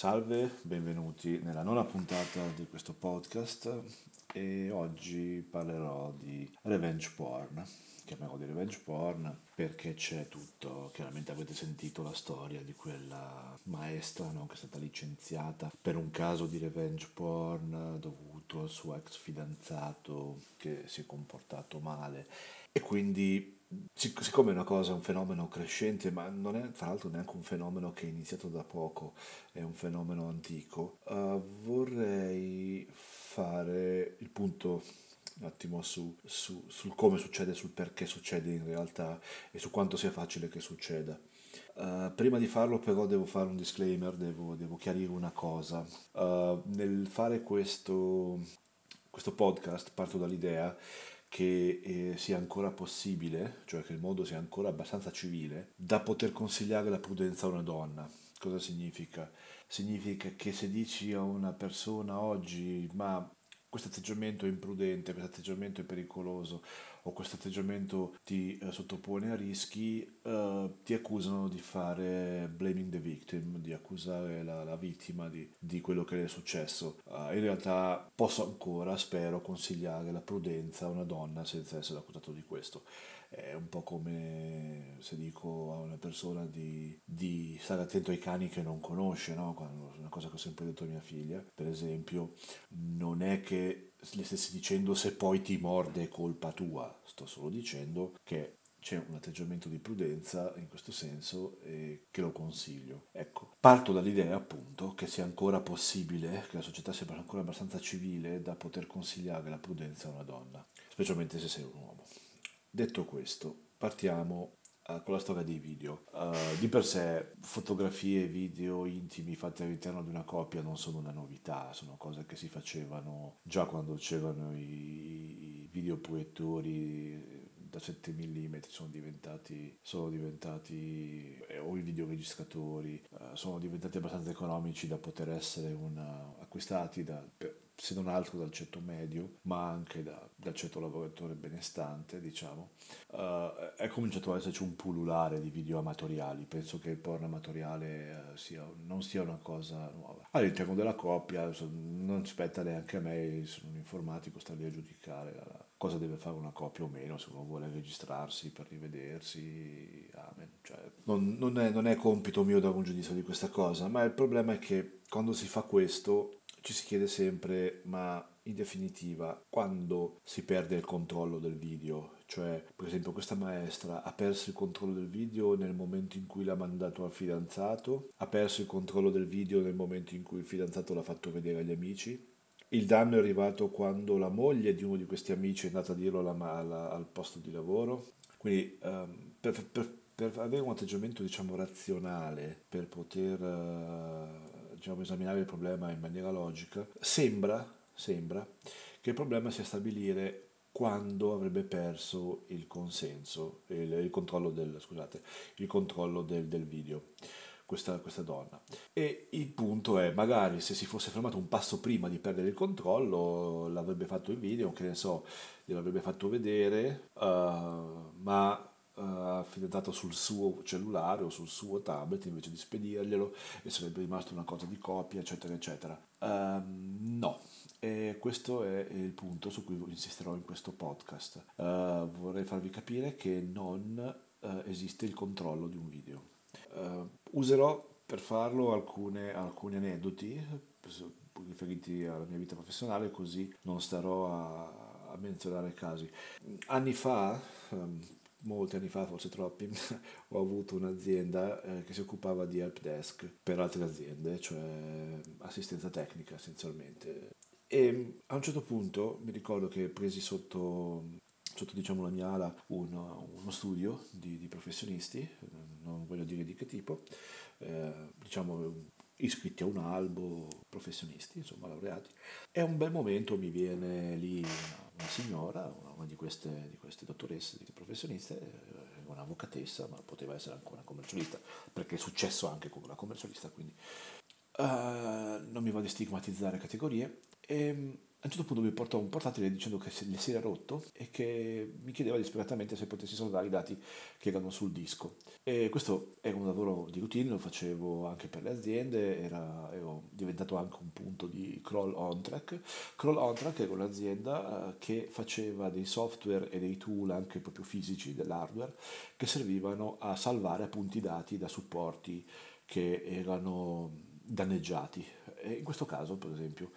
Salve, benvenuti nella nona puntata di questo podcast e oggi parlerò di revenge porn. Chiamerò di revenge porn perché c'è tutto, chiaramente avete sentito la storia di quella maestra no, che è stata licenziata per un caso di revenge porn dovuto al suo ex fidanzato che si è comportato male e quindi siccome è una cosa, un fenomeno crescente, ma non è tra l'altro neanche un fenomeno che è iniziato da poco, è un fenomeno antico, uh, vorrei fare il punto un attimo su, su, sul come succede, sul perché succede in realtà e su quanto sia facile che succeda. Uh, prima di farlo però devo fare un disclaimer, devo, devo chiarire una cosa. Uh, nel fare questo, questo podcast parto dall'idea che eh, sia ancora possibile, cioè che il mondo sia ancora abbastanza civile, da poter consigliare la prudenza a una donna. Cosa significa? Significa che se dici a una persona oggi ma questo atteggiamento è imprudente, questo atteggiamento è pericoloso o questo atteggiamento ti eh, sottopone a rischi, eh, ti accusano di fare blaming the victim, di accusare la, la vittima di, di, quello che è successo. Uh, in realtà posso ancora, spero, consigliare la prudenza a una donna senza essere accusato di questo è un po' come se dico a una persona di, di stare attento ai cani che non conosce, no? Una cosa che ho sempre detto a mia figlia, per esempio, non è che le stessi dicendo se poi ti morde è colpa tua, sto solo dicendo che c'è un atteggiamento di prudenza in questo senso e che lo consiglio. Ecco, parto dall'idea appunto che sia ancora possibile, che la società sia ancora abbastanza civile da poter consigliare la prudenza a una donna, specialmente se sei un uomo. Detto questo, partiamo con la storia dei video. Uh, di per sé, fotografie e video intimi fatti all'interno di una coppia non sono una novità, sono cose che si facevano già quando c'erano i, i videoproiettori da 7 mm sono diventati, sono diventati eh, o i videoregistratori eh, sono diventati abbastanza economici da poter essere una, acquistati da, per, se non altro dal ceto medio, ma anche da, dal ceto lavoratore benestante, diciamo, uh, è cominciato ad esserci un pullulare di video amatoriali. Penso che il porno amatoriale uh, sia, non sia una cosa nuova. All'interno della coppia non spetta neanche a me, sono un informatico, sta lì a giudicare la, cosa deve fare una coppia o meno, se uno vuole registrarsi per rivedersi, amen. Cioè, non, non, è, non è compito mio dare un giudizio di questa cosa, ma il problema è che quando si fa questo ci si chiede sempre, ma in definitiva, quando si perde il controllo del video? Cioè, per esempio, questa maestra ha perso il controllo del video nel momento in cui l'ha mandato al fidanzato, ha perso il controllo del video nel momento in cui il fidanzato l'ha fatto vedere agli amici. Il danno è arrivato quando la moglie di uno di questi amici è andata a dirlo alla, alla, al posto di lavoro. Quindi, um, per, per, per, avere un atteggiamento, diciamo, razionale, per poter... Uh, diciamo, esaminare il problema in maniera logica, sembra, sembra che il problema sia stabilire quando avrebbe perso il consenso, il, il controllo, del, scusate, il controllo del, del video. Questa, questa, donna. E il punto è, magari se si fosse fermato un passo prima di perdere il controllo, l'avrebbe fatto in video, che ne so, gliel'avrebbe fatto vedere, uh, ma uh, fidanzato sul suo cellulare o sul suo tablet invece di spedirglielo e sarebbe rimasto una cosa di copia, eccetera, eccetera. Uh, no, e questo è il punto su cui insisterò in questo podcast. Uh, vorrei farvi capire che non uh, esiste il controllo di un video. Uh, userò per farlo alcune, alcuni aneddoti riferiti alla mia vita professionale, così non starò a, a menzionare casi. Anni fa, um, molti anni fa, forse troppi, ho avuto un'azienda eh, che si occupava di help desk per altre aziende, cioè assistenza tecnica essenzialmente. E a un certo punto mi ricordo che presi sotto, sotto diciamo, la mia ala uno, uno studio di, di, professionisti, non voglio dire di che tipo, eh, diciamo iscritti a un albo, professionisti, insomma laureati. E a un bel momento mi viene lì una signora, una di queste, di queste dottoresse, di professioniste, eh, una avvocatessa, ma poteva essere anche una commercialista, perché è successo anche con una commercialista, quindi uh, non mi va di stigmatizzare categorie. E a un certo punto mi portò un portatile dicendo che le si era rotto e che mi chiedeva disperatamente se potessi salvare i dati che erano sul disco. E questo era un lavoro di routine, lo facevo anche per le aziende, era, ero diventato anche un punto di crawl on track. Crawl on track era un'azienda eh, che faceva dei software e dei tool anche proprio fisici, dell'hardware, che servivano a salvare appunti dati da supporti che erano danneggiati. E in questo caso, per esempio,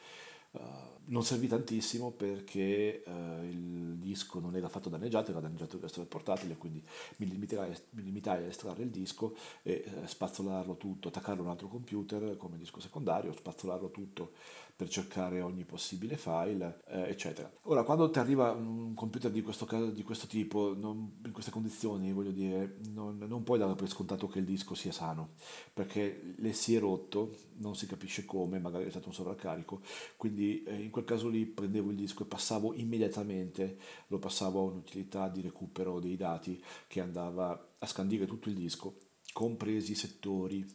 Uh, non servì tantissimo perché uh, il disco non era affatto danneggiato, era danneggiato il resto del portatile, quindi mi limitai, mi limitai a estrarre il disco e uh, spazzolarlo tutto, attaccarlo a un altro computer come disco secondario, spazzolarlo tutto per cercare ogni possibile file, eh, eccetera. Ora, quando ti arriva un computer di questo, di questo tipo, non, in queste condizioni, voglio dire, non, non, puoi dare per scontato che il disco sia sano, perché le si è rotto, non si capisce come, magari è stato un sovraccarico, quindi eh, in quel caso lì prendevo il disco e passavo immediatamente, lo passavo a un'utilità di recupero dei dati che andava a scandire tutto il disco, compresi i settori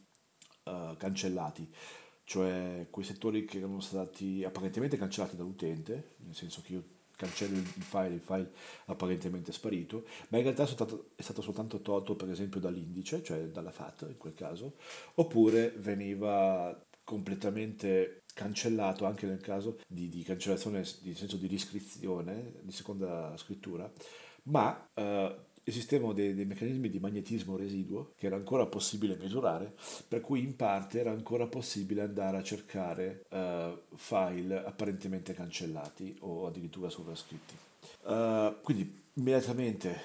uh, cancellati. Cioè quei settori che erano stati apparentemente cancellati dall'utente, nel senso che io cancello il file, il file apparentemente è sparito, ma in realtà è stato, soltanto tolto per esempio dall'indice, cioè dalla FAT in quel caso, oppure veniva completamente cancellato anche nel caso di, di cancellazione, nel senso di riscrizione, di seconda scrittura, ma eh, esistevano dei, dei, meccanismi di magnetismo residuo che era ancora possibile misurare, per cui in parte era ancora possibile andare a cercare uh, file apparentemente cancellati o addirittura sovrascritti. Uh, quindi immediatamente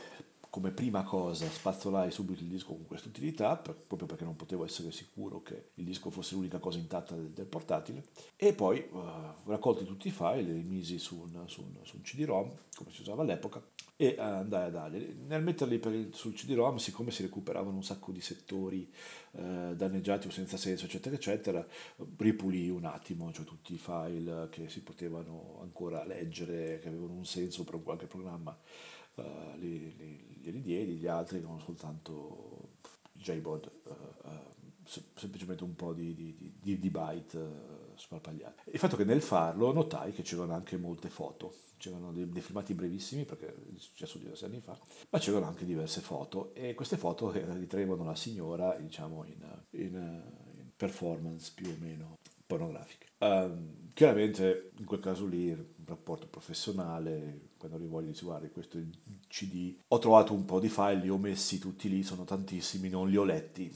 come prima cosa spazzolai subito il disco con questa utilità, per, proprio perché non potevo essere sicuro che il disco fosse l'unica cosa intatta del, del portatile, e poi uh, raccolti tutti i file, li misi su un, su, un, su un, CD-ROM, come si usava all'epoca, e uh, andai a darli. Nel metterli il, sul CD-ROM, siccome si recuperavano un sacco di settori uh, danneggiati o senza senso, eccetera, eccetera, ripulì un attimo, cioè tutti i file che si potevano ancora leggere, che avevano un senso per un qualche programma uh, li, li, glieli diedi, gli altri erano soltanto JBOD, uh, uh, semplicemente un po' di, di, di, di byte sparpagliati. Il fatto che nel farlo notai che c'erano anche molte foto, c'erano dei, dei, filmati brevissimi perché è successo diversi anni fa, ma c'erano anche diverse foto. E queste foto ritraevano la signora diciamo in, in, in performance più o meno pornografiche. Um, chiaramente in quel caso lì un rapporto professionale, quando arrivo gli dice guarda questo è il CD, ho trovato un po' di file, li ho messi tutti lì, sono tantissimi, non li ho letti,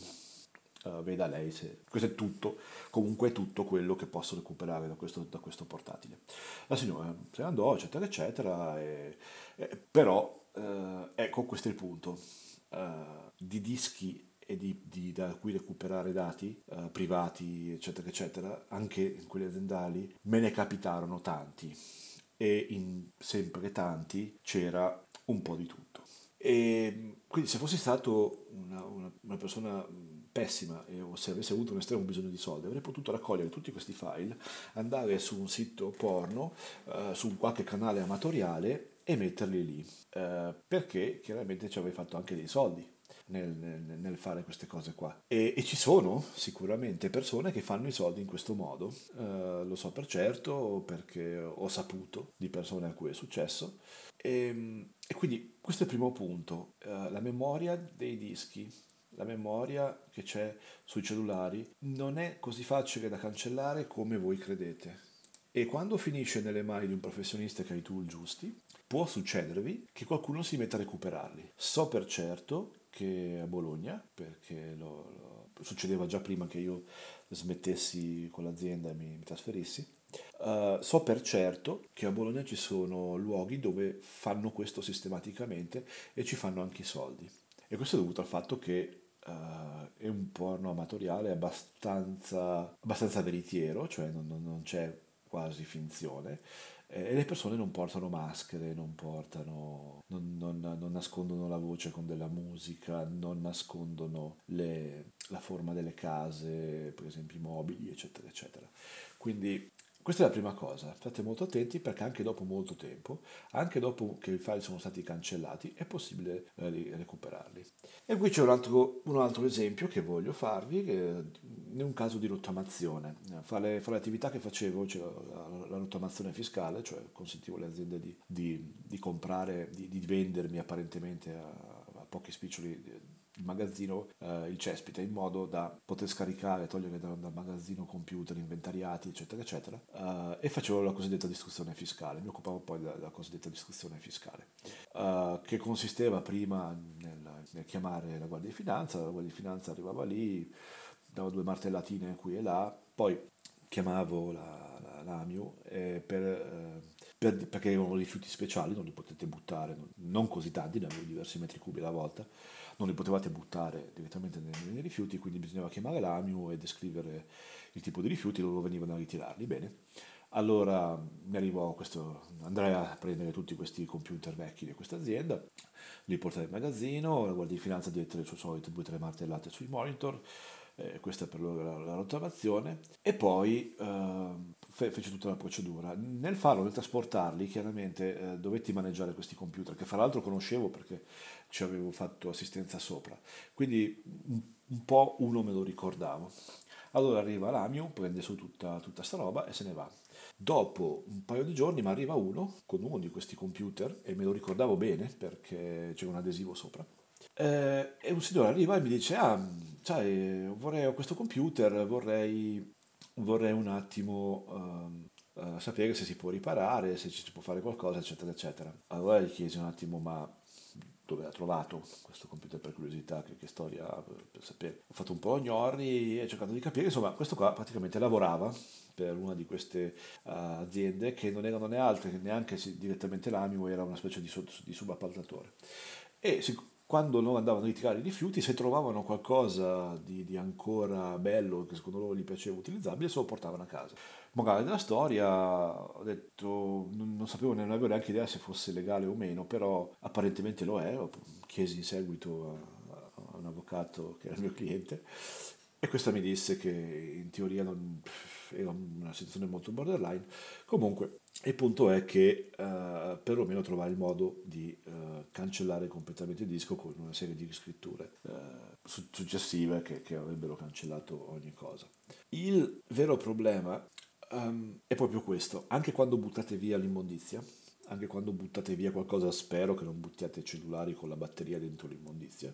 uh, veda lei se... Questo è tutto, comunque è tutto quello che posso recuperare da questo, da questo portatile. La signora se ne andò, eccetera, eccetera, e, e, però uh, ecco questo è il punto. Uh, di dischi e di, di, da cui recuperare dati uh, privati, eccetera, eccetera, anche quelli aziendali, me ne capitarono tanti. E in sempre tanti c'era un po' di tutto. E quindi se fossi stato una, una, una persona pessima e o se avessi avuto un estremo bisogno di soldi, avrei potuto raccogliere tutti questi file, andare su un sito porno, uh, su qualche canale amatoriale e metterli lì, uh, perché chiaramente ci avrei fatto anche dei soldi nel, nel, nel fare queste cose qua. E, e, ci sono sicuramente persone che fanno i soldi in questo modo, uh, lo so per certo perché ho saputo di persone a cui è successo. E, e quindi questo è il primo punto, uh, la memoria dei dischi la memoria che c'è sui cellulari non è così facile da cancellare come voi credete. E quando finisce nelle mani di un professionista che ha i tool giusti, può succedervi che qualcuno si metta a recuperarli. So per certo che a Bologna, perché lo, lo, succedeva già prima che io smettessi con l'azienda e mi, mi trasferissi. Uh, so per certo che a Bologna ci sono luoghi dove fanno questo sistematicamente e ci fanno anche i soldi. E questo è dovuto al fatto che uh, è un porno amatoriale abbastanza, abbastanza veritiero, cioè non, non, non c'è quasi finzione e le persone non portano maschere, non, portano, non, non, non nascondono la voce con della musica, non nascondono le, la forma delle case, per esempio i mobili, eccetera, eccetera. Quindi questa è la prima cosa, state molto attenti perché anche dopo molto tempo, anche dopo che i file sono stati cancellati, è possibile eh, recuperarli. E qui c'è un altro, un altro esempio che voglio farvi, che in un caso di rottamazione. Fra le, fra le attività che facevo c'era la, la, rottamazione fiscale, cioè consentivo alle aziende di, di, di comprare, di, di, vendermi apparentemente a, a pochi spiccioli il magazzino, eh, il cespite, in modo da poter scaricare, togliere dal, dal magazzino computer, inventariati, eccetera, eccetera, eh, e facevo la cosiddetta distruzione fiscale, mi occupavo poi della, cosiddetta distruzione fiscale, eh, che consisteva prima nel, nel, chiamare la Guardia di Finanza, la Guardia di Finanza arrivava lì, dava due martellatine qui e là, poi chiamavo la, la, l'AMIU eh, per eh, per, perché erano rifiuti speciali, non li potete buttare, non così tanti, ne avevo diversi metri cubi alla volta, non li potevate buttare direttamente nei, nei rifiuti, quindi bisognava chiamare l'AMIU e descrivere il tipo di rifiuti, loro venivano a ritirarli. Bene, allora mi arrivò questo, andrai a prendere tutti questi computer vecchi di questa azienda, li portai in magazzino, la Guardia di Finanza dette le sue solite due o tre martellate sui monitor, eh, questa è per loro la, la rottamazione, e poi eh, fece tutta la procedura. Nel farlo, nel trasportarli, chiaramente eh, dovetti maneggiare questi computer, che fra l'altro conoscevo perché ci avevo fatto assistenza sopra, quindi un, un po' uno me lo ricordavo. Allora arriva l'Amiu, prende su tutta, tutta sta roba e se ne va. Dopo un paio di giorni mi arriva uno con uno di questi computer e me lo ricordavo bene perché c'era un adesivo sopra. Eh, e un signore arriva e mi dice: Ah, sai, vorrei ho questo computer, vorrei, vorrei un attimo uh, uh, sapere se si può riparare, se ci si può fare qualcosa, eccetera, eccetera. Allora gli chiesi un attimo, ma dove ha trovato questo computer per curiosità, che, che storia per, per, sapere. Ho fatto un po' gnorri e cercato di capire, insomma, questo qua praticamente lavorava per una di queste uh, aziende che non erano né altre, neanche direttamente l'Amio, era una specie di, di subappaltatore. E si, quando loro andavano a ritirare i rifiuti, se trovavano qualcosa di, di, ancora bello che secondo loro gli piaceva utilizzabile, se lo portavano a casa. Magari della storia ho detto, non, non sapevo, non avevo neanche idea se fosse legale o meno, però apparentemente lo è, chiesi in seguito a, a un avvocato che era il mio cliente e questo mi disse che in teoria non, era una situazione molto borderline. Comunque il punto è che uh, perlomeno trovare il modo di uh, cancellare completamente il disco con una serie di riscritture uh, successive che, che, avrebbero cancellato ogni cosa. Il vero problema um, è proprio questo, anche quando buttate via l'immondizia, anche quando buttate via qualcosa, spero che non buttiate cellulari con la batteria dentro l'immondizia,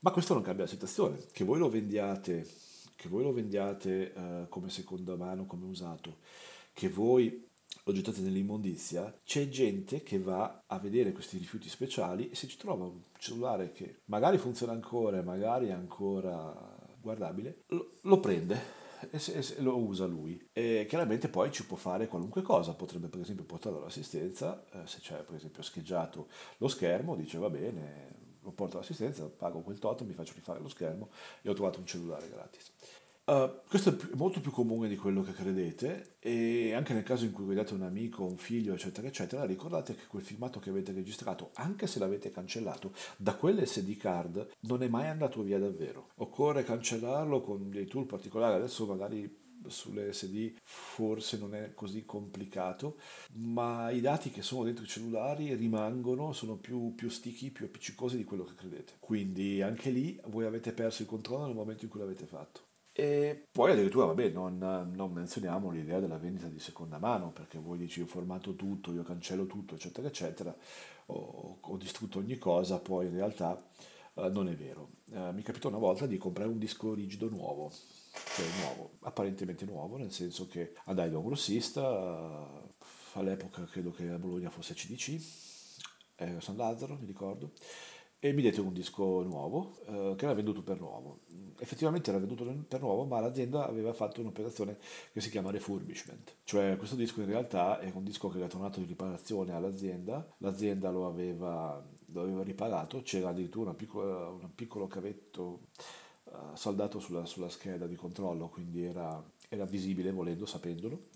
ma questo non cambia la situazione, che voi lo vendiate, che voi lo vendiate come seconda mano, come usato, che voi lo gettate nell'immondizia, c'è gente che va a vedere questi rifiuti speciali e se ci trova un cellulare che magari funziona ancora, magari è ancora guardabile, lo, lo prende e, lo usa lui. E chiaramente poi ci può fare qualunque cosa, potrebbe per esempio portarlo all'assistenza, eh, se c'è per esempio scheggiato lo schermo, dice va bene, lo porto all'assistenza, pago quel tot, mi faccio rifare lo schermo e ho trovato un cellulare gratis. Uh, questo è molto più comune di quello che credete e anche nel caso in cui vedete un amico, un figlio, eccetera, eccetera, ricordate che quel filmato che avete registrato, anche se l'avete cancellato, da quelle SD card non è mai andato via davvero. Occorre cancellarlo con dei tool particolari, adesso magari sulle SD forse non è così complicato, ma i dati che sono dentro i cellulari rimangono, sono più, più sticky, più appiccicosi di quello che credete. Quindi anche lì voi avete perso il controllo nel momento in cui l'avete fatto. E poi addirittura, vabbè, non, non, menzioniamo l'idea della vendita di seconda mano, perché voi dici ho formato tutto, io cancello tutto, eccetera, eccetera, ho, ho distrutto ogni cosa, poi in realtà eh, non è vero. Eh, mi capitò una volta di comprare un disco rigido nuovo, cioè nuovo, apparentemente nuovo, nel senso che andai da un grossista, eh, all'epoca credo che a Bologna fosse CDC, eh, Lazzaro, mi ricordo, e mi dette un disco nuovo eh, che era venduto per nuovo. Effettivamente era venduto per nuovo, ma l'azienda aveva fatto un'operazione che si chiama refurbishment, cioè questo disco in realtà è un disco che era tornato in riparazione all'azienda, l'azienda lo aveva, lo aveva riparato, c'era addirittura piccola, un piccolo cavetto uh, saldato sulla, sulla, scheda di controllo, quindi era, era visibile volendo, sapendolo.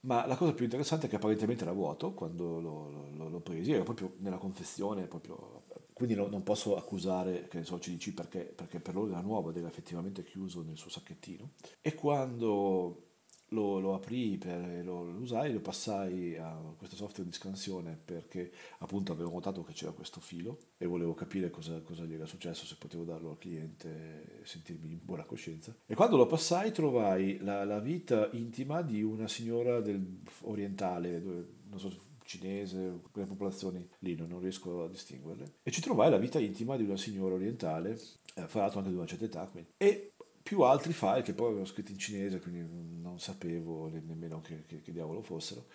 Ma la cosa più interessante è che apparentemente era vuoto quando l'ho, l'ho, l'ho presi, era proprio nella confezione, proprio quindi no, non posso accusare che ne so, CDC perché, perché per loro era nuovo ed era effettivamente chiuso nel suo sacchettino. E quando lo, lo aprì, per, lo, lo, usai, lo passai a questo software di scansione perché appunto avevo notato che c'era questo filo e volevo capire cosa, cosa gli era successo, se potevo darlo al cliente e sentirmi in buona coscienza. E quando lo passai trovai la, la vita intima di una signora del, orientale, non so cinese, quelle popolazioni lì non riesco a distinguerle. E ci trovai la vita intima di una signora orientale, eh, fra l'altro anche di una certa età, quindi. e più altri file che poi avevo scritto in cinese, quindi non sapevo nemmeno che, che, che diavolo fossero.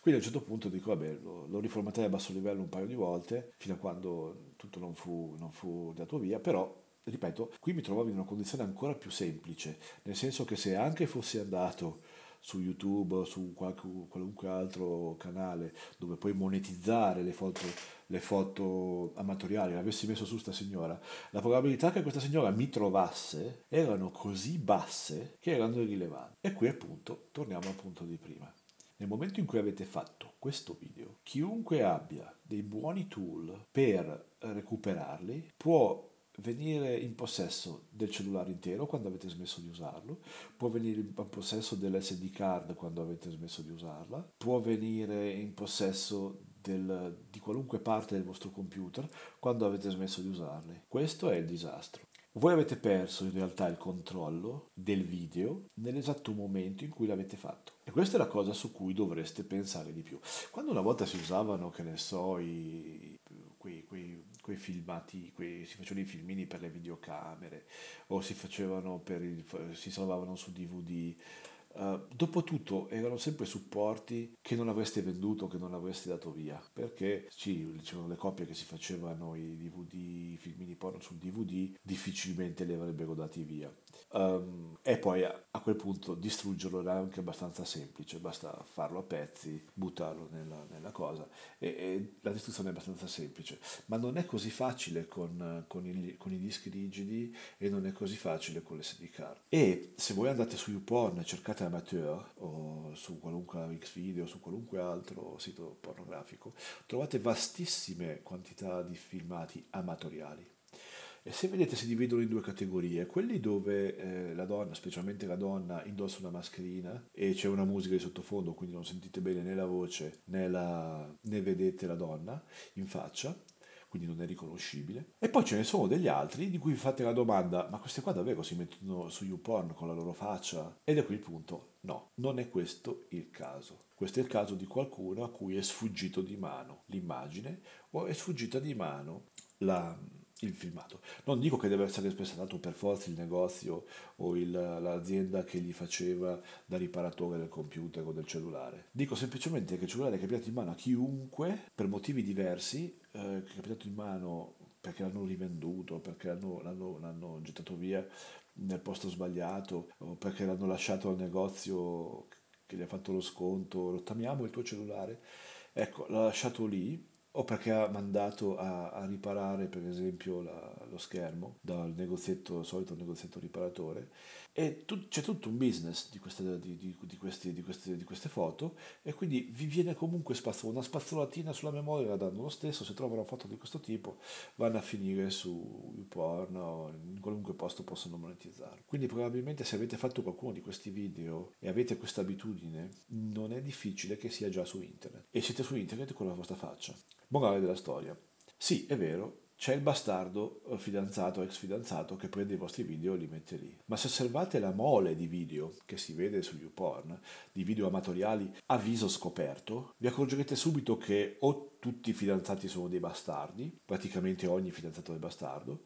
Quindi a un certo punto dico, vabbè, lo, lo riformatai a basso livello un paio di volte, fino a quando tutto non fu, non fu dato via, però ripeto, qui mi trovavo in una condizione ancora più semplice, nel senso che se anche fossi andato su YouTube o su qualche, qualunque altro canale dove puoi monetizzare le foto, le foto amatoriali, l'avessi messo su sta signora, la probabilità che questa signora mi trovasse erano così basse che erano irrilevanti. E qui appunto torniamo al punto di prima. Nel momento in cui avete fatto questo video, chiunque abbia dei buoni tool per recuperarli può venire in possesso del cellulare intero quando avete smesso di usarlo, può venire in possesso dell'SD card quando avete smesso di usarla, può venire in possesso del, di qualunque parte del vostro computer quando avete smesso di usarli. Questo è il disastro. Voi avete perso in realtà il controllo del video nell'esatto momento in cui l'avete fatto. E questa è la cosa su cui dovreste pensare di più. Quando una volta si usavano, che ne so, i, quei, quei quei filmati, quei, si facevano i filmini per le videocamere o si facevano per il, si salvavano su DVD Uh, Dopotutto erano sempre supporti che non avreste venduto, che non avreste dato via, perché sì, c'erano le copie che si facevano i DVD, i filmini porno sul DVD, difficilmente li avrebbero dati via. Um, e poi a, a, quel punto distruggerlo era anche abbastanza semplice, basta farlo a pezzi, buttarlo nella, nella cosa e, e, la distruzione è abbastanza semplice, ma non è così facile con, con, il, con i dischi rigidi e non è così facile con le SD card. E se voi andate su YouPorn e cercate cercate amateur o su qualunque Xvideo su qualunque altro sito pornografico, trovate vastissime quantità di filmati amatoriali. E se vedete si dividono in due categorie, quelli dove eh, la donna, specialmente la donna, indossa una mascherina e c'è una musica di sottofondo, quindi non sentite bene né la voce né, la, né vedete la donna in faccia, quindi non è riconoscibile. E poi ce ne sono degli altri di cui fate la domanda, ma queste qua davvero si mettono su YouPorn con la loro faccia? Ed è qui il punto, no, non è questo il caso. Questo è il caso di qualcuno a cui è sfuggito di mano l'immagine o è sfuggita di mano la, il filmato. Non dico che deve essere spessato per forza il negozio o il, l'azienda che gli faceva da riparatore del computer o del cellulare. Dico semplicemente che il cellulare è capitato in mano a chiunque per motivi diversi, eh, è capitato in mano perché l'hanno rivenduto, perché l'hanno, l'hanno, l'hanno gettato via nel posto sbagliato o perché l'hanno lasciato al negozio che gli ha fatto lo sconto, rottamiamo il tuo cellulare. Ecco, l'ha lasciato lì o perché ha mandato a, a riparare per esempio la, lo schermo dal negozietto, solito negozietto riparatore e tu, c'è tutto un business di queste, di, di, questi, queste, di, queste, foto e quindi vi viene comunque spazzo, una spazzolatina sulla memoria la danno lo stesso, se trovano foto di questo tipo vanno a finire su YouPorn o in qualunque posto possono monetizzare. Quindi probabilmente se avete fatto qualcuno di questi video e avete questa abitudine non è difficile che sia già su internet e siete su internet con la vostra faccia. Morale della storia. Sì, è vero, c'è il bastardo eh, fidanzato o ex fidanzato che prende i vostri video e li mette lì. Ma se osservate la mole di video che si vede su YouPorn, di video amatoriali a viso scoperto, vi accorgerete subito che o tutti i fidanzati sono dei bastardi, praticamente ogni fidanzato è bastardo,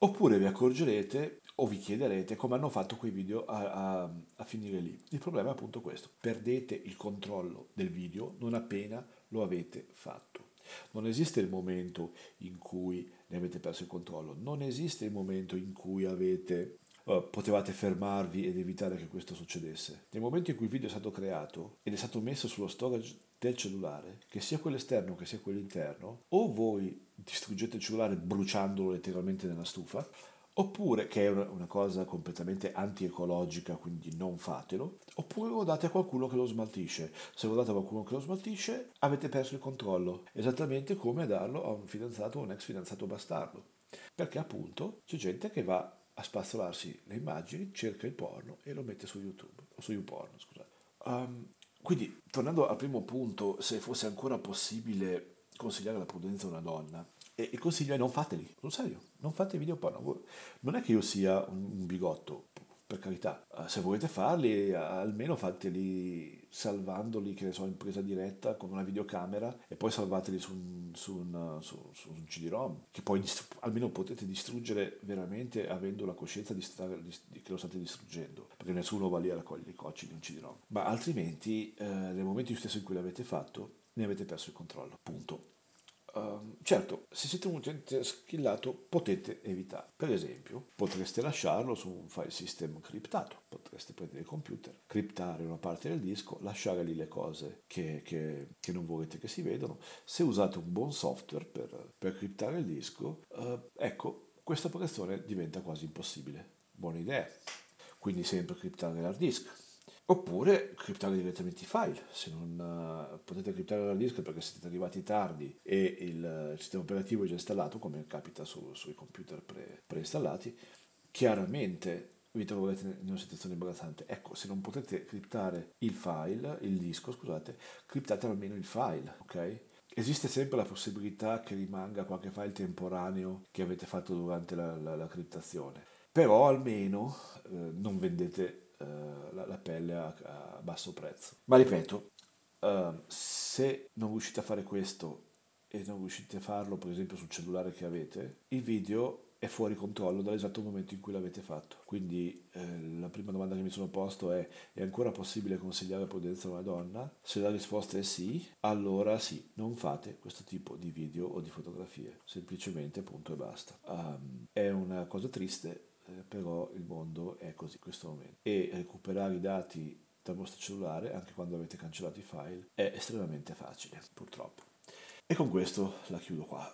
oppure vi accorgerete o vi chiederete come hanno fatto quei video a, a, a finire lì. Il problema è appunto questo, perdete il controllo del video non appena lo avete fatto. Non esiste il momento in cui ne avete perso il controllo, non esiste il momento in cui avete, uh, potevate fermarvi ed evitare che questo succedesse. Nel momento in cui il video è stato creato ed è stato messo sullo storage del cellulare, che sia quello esterno che sia quello interno, o voi distruggete il cellulare bruciandolo letteralmente nella stufa, oppure, che è una cosa completamente anti-ecologica, quindi non fatelo, oppure lo date a qualcuno che lo smaltisce. Se lo date a qualcuno che lo smaltisce, avete perso il controllo, esattamente come darlo a un fidanzato o un ex fidanzato bastardo. Perché appunto c'è gente che va a spazzolarsi le immagini, cerca il porno e lo mette su YouTube, o su YouPorn, scusate. Um, quindi, tornando al primo punto, se fosse ancora possibile consigliare la prudenza a una donna, e il consiglio è non fateli, sul serio, non fate video porno. Non è che io sia un bigotto, per carità, eh, se volete farli, almeno fateli salvandoli, che ne so, in presa diretta con una videocamera e poi salvateli su un, su un, su, su un CD-ROM, che poi almeno potete distruggere veramente avendo la coscienza di stare, di, che lo state distruggendo, perché nessuno va lì a raccogliere i cocci di un CD-ROM. Ma altrimenti, eh, nel momento stesso in cui l'avete fatto, ne avete perso il controllo. Punto. Uh, certo, se siete un utente schillato potete evitare. Per esempio, potreste lasciarlo su un file system criptato. Potreste prendere il computer, criptare una parte del disco, lasciare lì le cose che, che, che non volete che si vedano. Se usate un buon software per, per criptare il disco, uh, ecco, questa operazione diventa quasi impossibile. Buona idea. Quindi sempre criptare l'hard disk Oppure criptare direttamente i file, se non uh, potete criptare l'hard disk perché siete arrivati tardi e il, il sistema operativo è già installato, come capita su, sui computer pre, preinstallati, chiaramente vi troverete in una situazione imbarazzante. Ecco, se non potete criptare il file, il disco, scusate, criptate almeno il file, ok? Esiste sempre la possibilità che rimanga qualche file temporaneo che avete fatto durante la, la, la criptazione, però almeno eh, non vendete la, la, pelle a, a, basso prezzo. Ma ripeto, uh, se non riuscite a fare questo e non riuscite a farlo per esempio sul cellulare che avete, il video è fuori controllo dall'esatto momento in cui l'avete fatto. Quindi eh, la prima domanda che mi sono posto è è ancora possibile consigliare prudenza a una donna? Se la risposta è sì, allora sì, non fate questo tipo di video o di fotografie, semplicemente punto e basta. Um, è una cosa triste, eh, però il mondo è così in questo momento. E recuperare i dati dal vostro cellulare, anche quando avete cancellato i file, è estremamente facile, purtroppo. E con questo la chiudo qua.